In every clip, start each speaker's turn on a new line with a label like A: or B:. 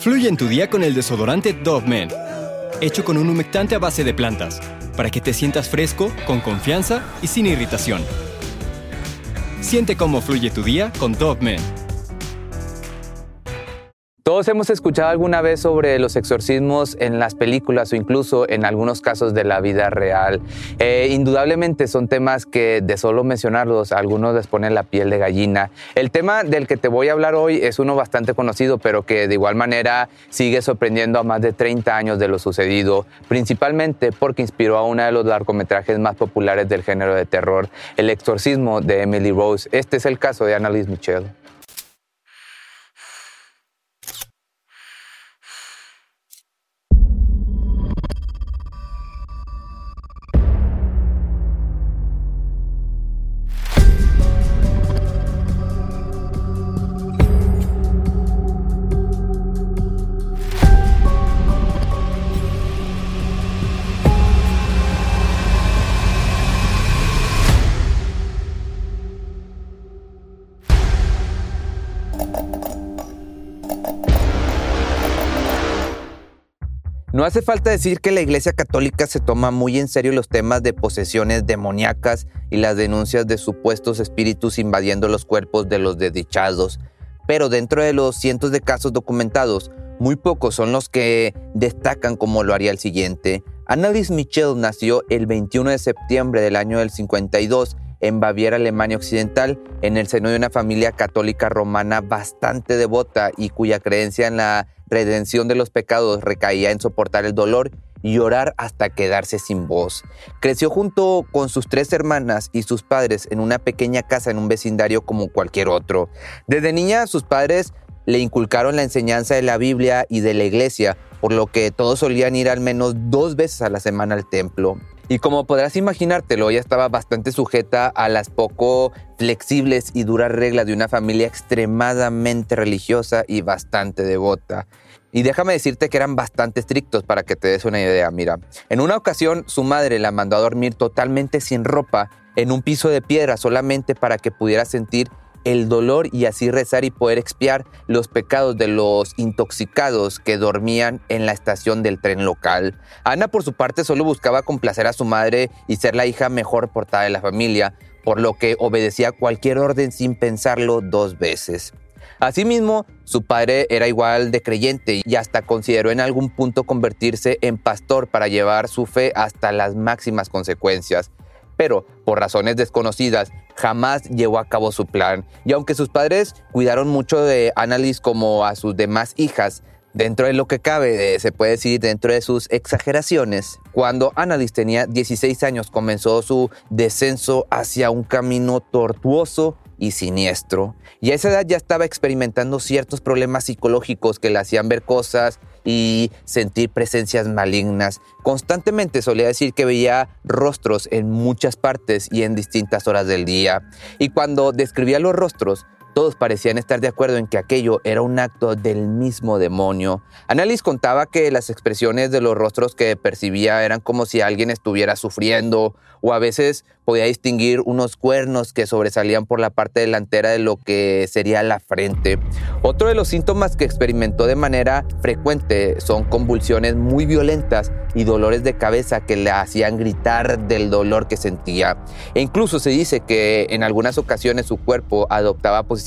A: Fluye en tu día con el desodorante Dove Men, hecho con un humectante a base de plantas, para que te sientas fresco, con confianza y sin irritación. Siente cómo fluye tu día con Dove Men.
B: Todos hemos escuchado alguna vez sobre los exorcismos en las películas o incluso en algunos casos de la vida real. Eh, indudablemente son temas que de solo mencionarlos algunos les ponen la piel de gallina. El tema del que te voy a hablar hoy es uno bastante conocido, pero que de igual manera sigue sorprendiendo a más de 30 años de lo sucedido, principalmente porque inspiró a uno de los largometrajes más populares del género de terror, El exorcismo de Emily Rose. Este es el caso de Annalise Michel. No hace falta decir que la Iglesia Católica se toma muy en serio los temas de posesiones demoníacas y las denuncias de supuestos espíritus invadiendo los cuerpos de los desdichados. Pero dentro de los cientos de casos documentados, muy pocos son los que destacan como lo haría el siguiente. Annalise Michel nació el 21 de septiembre del año del 52 en Baviera, Alemania Occidental, en el seno de una familia católica romana bastante devota y cuya creencia en la redención de los pecados recaía en soportar el dolor y llorar hasta quedarse sin voz. Creció junto con sus tres hermanas y sus padres en una pequeña casa en un vecindario como cualquier otro. Desde niña sus padres le inculcaron la enseñanza de la Biblia y de la iglesia, por lo que todos solían ir al menos dos veces a la semana al templo. Y como podrás imaginártelo, ella estaba bastante sujeta a las poco flexibles y duras reglas de una familia extremadamente religiosa y bastante devota. Y déjame decirte que eran bastante estrictos para que te des una idea. Mira, en una ocasión su madre la mandó a dormir totalmente sin ropa en un piso de piedra solamente para que pudiera sentir el dolor y así rezar y poder expiar los pecados de los intoxicados que dormían en la estación del tren local. Ana por su parte solo buscaba complacer a su madre y ser la hija mejor portada de la familia, por lo que obedecía cualquier orden sin pensarlo dos veces. Asimismo, su padre era igual de creyente y hasta consideró en algún punto convertirse en pastor para llevar su fe hasta las máximas consecuencias pero por razones desconocidas jamás llevó a cabo su plan. Y aunque sus padres cuidaron mucho de Annalise como a sus demás hijas, dentro de lo que cabe, se puede decir dentro de sus exageraciones, cuando Annalise tenía 16 años comenzó su descenso hacia un camino tortuoso y siniestro. Y a esa edad ya estaba experimentando ciertos problemas psicológicos que le hacían ver cosas y sentir presencias malignas. Constantemente solía decir que veía rostros en muchas partes y en distintas horas del día. Y cuando describía los rostros, todos parecían estar de acuerdo en que aquello era un acto del mismo demonio. Annalise contaba que las expresiones de los rostros que percibía eran como si alguien estuviera sufriendo o a veces podía distinguir unos cuernos que sobresalían por la parte delantera de lo que sería la frente. Otro de los síntomas que experimentó de manera frecuente son convulsiones muy violentas y dolores de cabeza que le hacían gritar del dolor que sentía. E incluso se dice que en algunas ocasiones su cuerpo adoptaba posiciones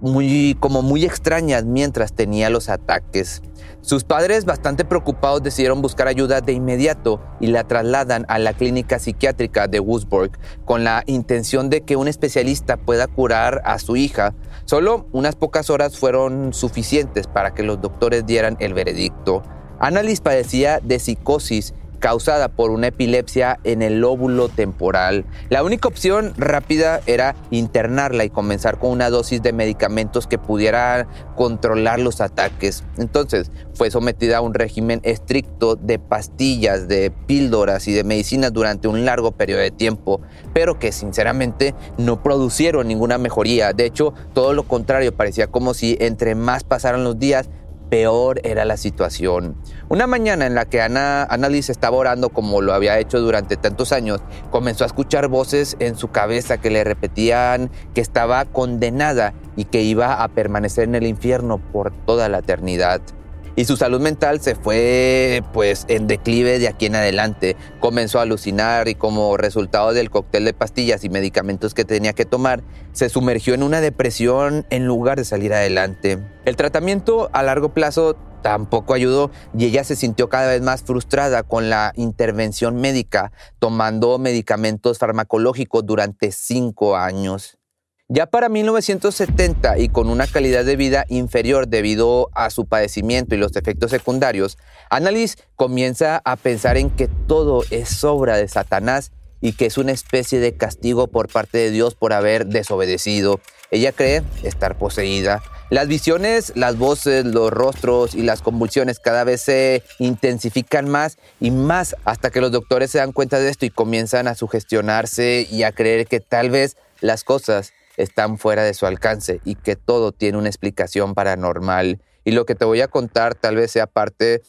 B: muy como muy extrañas mientras tenía los ataques. Sus padres, bastante preocupados, decidieron buscar ayuda de inmediato y la trasladan a la clínica psiquiátrica de Wurzburg con la intención de que un especialista pueda curar a su hija. Solo unas pocas horas fueron suficientes para que los doctores dieran el veredicto. Annalise padecía de psicosis causada por una epilepsia en el lóbulo temporal. La única opción rápida era internarla y comenzar con una dosis de medicamentos que pudiera controlar los ataques. Entonces fue sometida a un régimen estricto de pastillas, de píldoras y de medicinas durante un largo periodo de tiempo, pero que sinceramente no producieron ninguna mejoría. De hecho, todo lo contrario, parecía como si entre más pasaran los días, peor era la situación. Una mañana en la que Ana, Annalise estaba orando como lo había hecho durante tantos años, comenzó a escuchar voces en su cabeza que le repetían que estaba condenada y que iba a permanecer en el infierno por toda la eternidad y su salud mental se fue pues en declive de aquí en adelante. Comenzó a alucinar y como resultado del cóctel de pastillas y medicamentos que tenía que tomar, se sumergió en una depresión en lugar de salir adelante. El tratamiento a largo plazo tampoco ayudó y ella se sintió cada vez más frustrada con la intervención médica, tomando medicamentos farmacológicos durante cinco años. Ya para 1970 y con una calidad de vida inferior debido a su padecimiento y los efectos secundarios, Annalise comienza a pensar en que todo es obra de Satanás y que es una especie de castigo por parte de Dios por haber desobedecido. Ella cree estar poseída. Las visiones, las voces, los rostros y las convulsiones cada vez se intensifican más y más hasta que los doctores se dan cuenta de esto y comienzan a sugestionarse y a creer que tal vez las cosas están fuera de su alcance y que todo tiene una explicación paranormal. Y lo que te voy a contar tal vez sea parte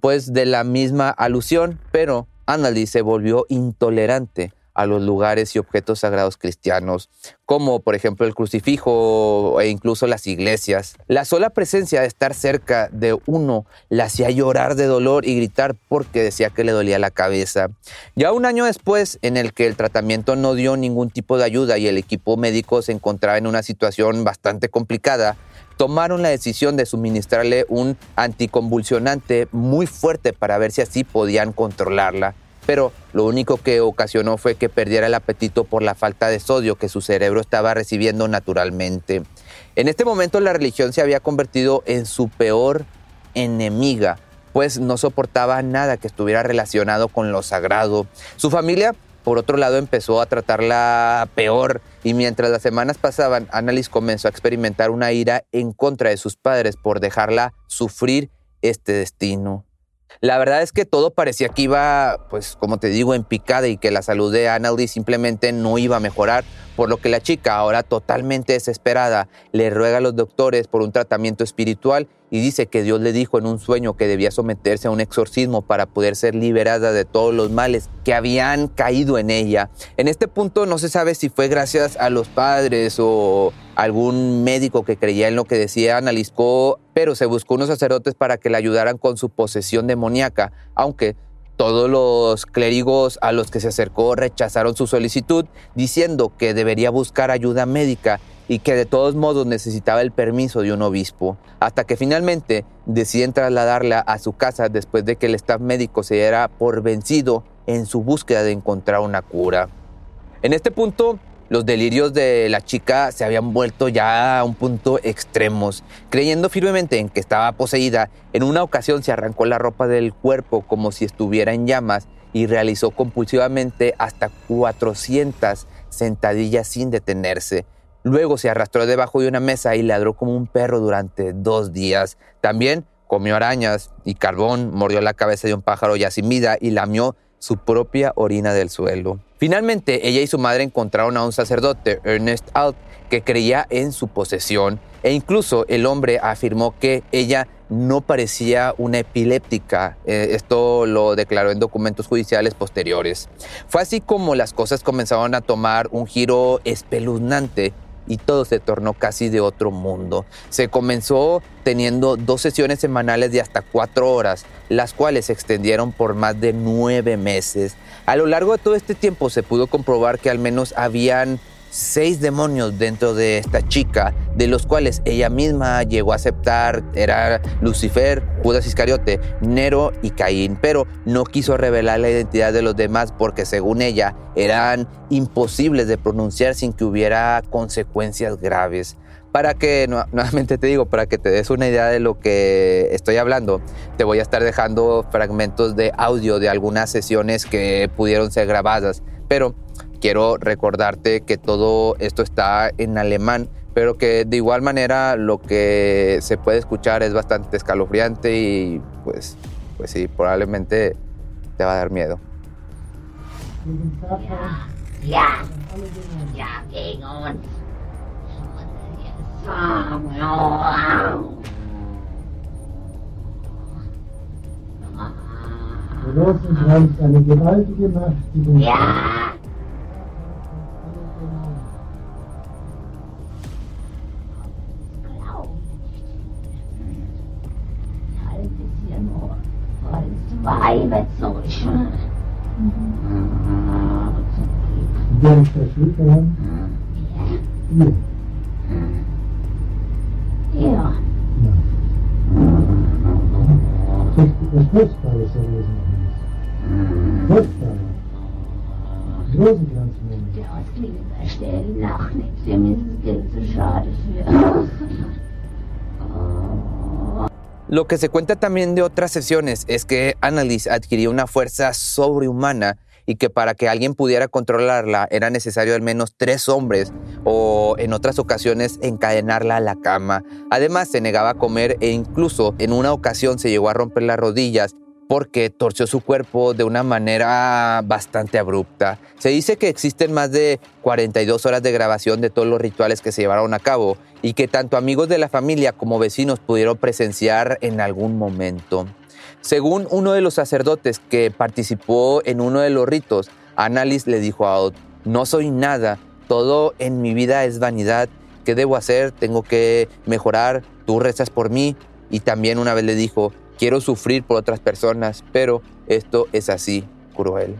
B: pues de la misma alusión, pero Annalise se volvió intolerante a los lugares y objetos sagrados cristianos, como por ejemplo el crucifijo e incluso las iglesias. La sola presencia de estar cerca de uno la hacía llorar de dolor y gritar porque decía que le dolía la cabeza. Ya un año después, en el que el tratamiento no dio ningún tipo de ayuda y el equipo médico se encontraba en una situación bastante complicada, tomaron la decisión de suministrarle un anticonvulsionante muy fuerte para ver si así podían controlarla pero lo único que ocasionó fue que perdiera el apetito por la falta de sodio que su cerebro estaba recibiendo naturalmente. En este momento la religión se había convertido en su peor enemiga, pues no soportaba nada que estuviera relacionado con lo sagrado. Su familia, por otro lado, empezó a tratarla peor y mientras las semanas pasaban, Annalise comenzó a experimentar una ira en contra de sus padres por dejarla sufrir este destino. La verdad es que todo parecía que iba, pues como te digo, en picada y que la salud de Annalise simplemente no iba a mejorar, por lo que la chica, ahora totalmente desesperada, le ruega a los doctores por un tratamiento espiritual y dice que Dios le dijo en un sueño que debía someterse a un exorcismo para poder ser liberada de todos los males que habían caído en ella. En este punto no se sabe si fue gracias a los padres o algún médico que creía en lo que decía analizó, pero se buscó unos sacerdotes para que le ayudaran con su posesión demoníaca, aunque todos los clérigos a los que se acercó rechazaron su solicitud, diciendo que debería buscar ayuda médica y que de todos modos necesitaba el permiso de un obispo, hasta que finalmente deciden trasladarla a su casa después de que el staff médico se diera por vencido en su búsqueda de encontrar una cura. En este punto, los delirios de la chica se habían vuelto ya a un punto extremos. Creyendo firmemente en que estaba poseída, en una ocasión se arrancó la ropa del cuerpo como si estuviera en llamas y realizó compulsivamente hasta 400 sentadillas sin detenerse. Luego se arrastró debajo de una mesa y ladró como un perro durante dos días. También comió arañas y carbón, mordió la cabeza de un pájaro ya sin y lamió su propia orina del suelo. Finalmente, ella y su madre encontraron a un sacerdote, Ernest Alt, que creía en su posesión e incluso el hombre afirmó que ella no parecía una epiléptica. Eh, esto lo declaró en documentos judiciales posteriores. Fue así como las cosas comenzaron a tomar un giro espeluznante y todo se tornó casi de otro mundo. Se comenzó teniendo dos sesiones semanales de hasta cuatro horas, las cuales se extendieron por más de nueve meses. A lo largo de todo este tiempo se pudo comprobar que al menos habían seis demonios dentro de esta chica, de los cuales ella misma llegó a aceptar, era Lucifer, Judas Iscariote, Nero y Caín, pero no quiso revelar la identidad de los demás porque según ella eran imposibles de pronunciar sin que hubiera consecuencias graves. Para que, nuevamente te digo, para que te des una idea de lo que estoy hablando, te voy a estar dejando fragmentos de audio de algunas sesiones que pudieron ser grabadas, pero Quiero recordarte que todo esto está en alemán, pero que de igual manera lo que se puede escuchar es bastante escalofriante y pues, pues sí, probablemente te va a dar miedo. Lo que se cuenta también de otras sesiones es que Annalise adquirió una fuerza sobrehumana y que para que alguien pudiera controlarla era necesario al menos tres hombres o en otras ocasiones encadenarla a la cama. Además se negaba a comer e incluso en una ocasión se llegó a romper las rodillas porque torció su cuerpo de una manera bastante abrupta. Se dice que existen más de 42 horas de grabación de todos los rituales que se llevaron a cabo y que tanto amigos de la familia como vecinos pudieron presenciar en algún momento. Según uno de los sacerdotes que participó en uno de los ritos, Annalise le dijo a Odd, no soy nada, todo en mi vida es vanidad, ¿qué debo hacer? Tengo que mejorar, tú rezas por mí. Y también una vez le dijo, quiero sufrir por otras personas, pero esto es así, cruel.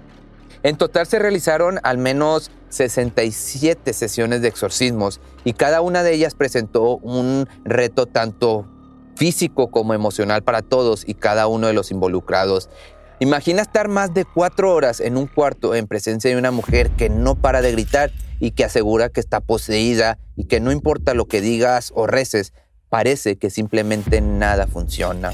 B: En total se realizaron al menos 67 sesiones de exorcismos y cada una de ellas presentó un reto tanto físico como emocional para todos y cada uno de los involucrados. Imagina estar más de cuatro horas en un cuarto en presencia de una mujer que no para de gritar y que asegura que está poseída y que no importa lo que digas o reces, parece que simplemente nada funciona.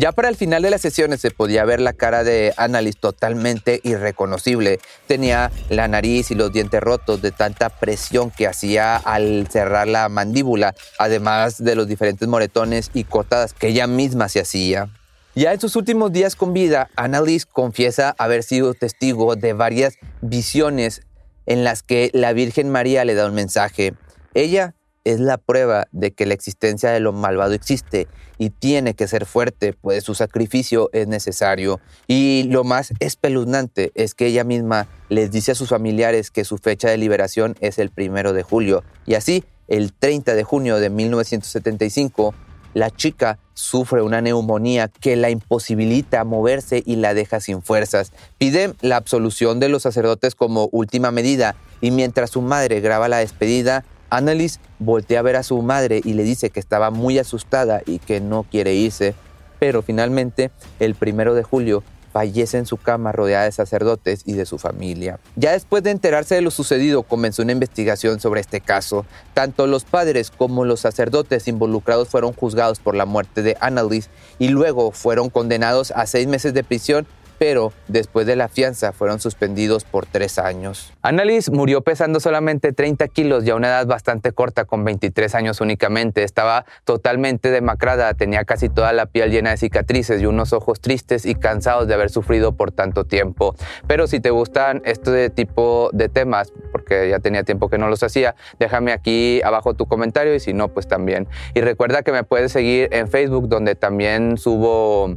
B: Ya para el final de las sesiones se podía ver la cara de Annalise totalmente irreconocible. Tenía la nariz y los dientes rotos de tanta presión que hacía al cerrar la mandíbula, además de los diferentes moretones y cortadas que ella misma se hacía. Ya en sus últimos días con vida, Annalise confiesa haber sido testigo de varias visiones en las que la Virgen María le da un mensaje. Ella es la prueba de que la existencia de lo malvado existe y tiene que ser fuerte, pues su sacrificio es necesario. Y lo más espeluznante es que ella misma les dice a sus familiares que su fecha de liberación es el primero de julio. Y así, el 30 de junio de 1975, la chica sufre una neumonía que la imposibilita moverse y la deja sin fuerzas. Pide la absolución de los sacerdotes como última medida y mientras su madre graba la despedida, Annalise voltea a ver a su madre y le dice que estaba muy asustada y que no quiere irse, pero finalmente el primero de julio fallece en su cama rodeada de sacerdotes y de su familia. Ya después de enterarse de lo sucedido, comenzó una investigación sobre este caso. Tanto los padres como los sacerdotes involucrados fueron juzgados por la muerte de Annalise y luego fueron condenados a seis meses de prisión pero después de la fianza fueron suspendidos por tres años. Annalise murió pesando solamente 30 kilos y a una edad bastante corta, con 23 años únicamente. Estaba totalmente demacrada, tenía casi toda la piel llena de cicatrices y unos ojos tristes y cansados de haber sufrido por tanto tiempo. Pero si te gustan este tipo de temas, porque ya tenía tiempo que no los hacía, déjame aquí abajo tu comentario y si no, pues también. Y recuerda que me puedes seguir en Facebook, donde también subo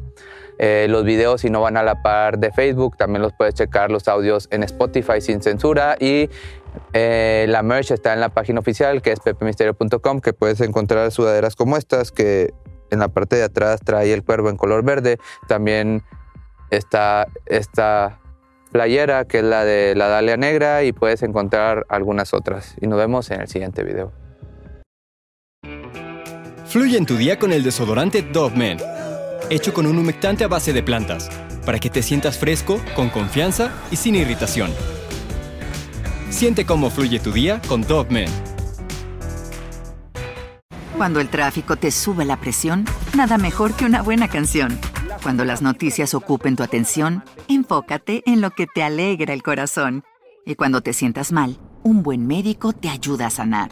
B: eh, los videos si no van a la par de Facebook, también los puedes checar los audios en Spotify sin censura y eh, la merch está en la página oficial que es pepemisterio.com que puedes encontrar sudaderas como estas que en la parte de atrás trae el cuervo en color verde. También está esta playera que es la de la Dalia Negra y puedes encontrar algunas otras. Y nos vemos en el siguiente video.
A: Fluye en tu día con el desodorante Dove Men, hecho con un humectante a base de plantas, para que te sientas fresco, con confianza y sin irritación. Siente cómo fluye tu día con Dove.
C: Cuando el tráfico te sube la presión, nada mejor que una buena canción. Cuando las noticias ocupen tu atención, enfócate en lo que te alegra el corazón. Y cuando te sientas mal, un buen médico te ayuda a sanar.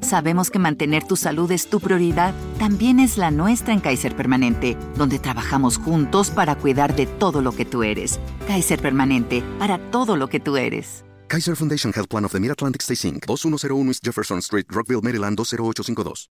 C: Sabemos que mantener tu salud es tu prioridad, también es la nuestra en Kaiser Permanente, donde trabajamos juntos para cuidar de todo lo que tú eres. Kaiser Permanente, para todo lo que tú eres.
D: Kaiser Foundation Health Plan of the Mid-Atlantic Stay Inc., 2101 East Jefferson Street, Rockville, Maryland 20852.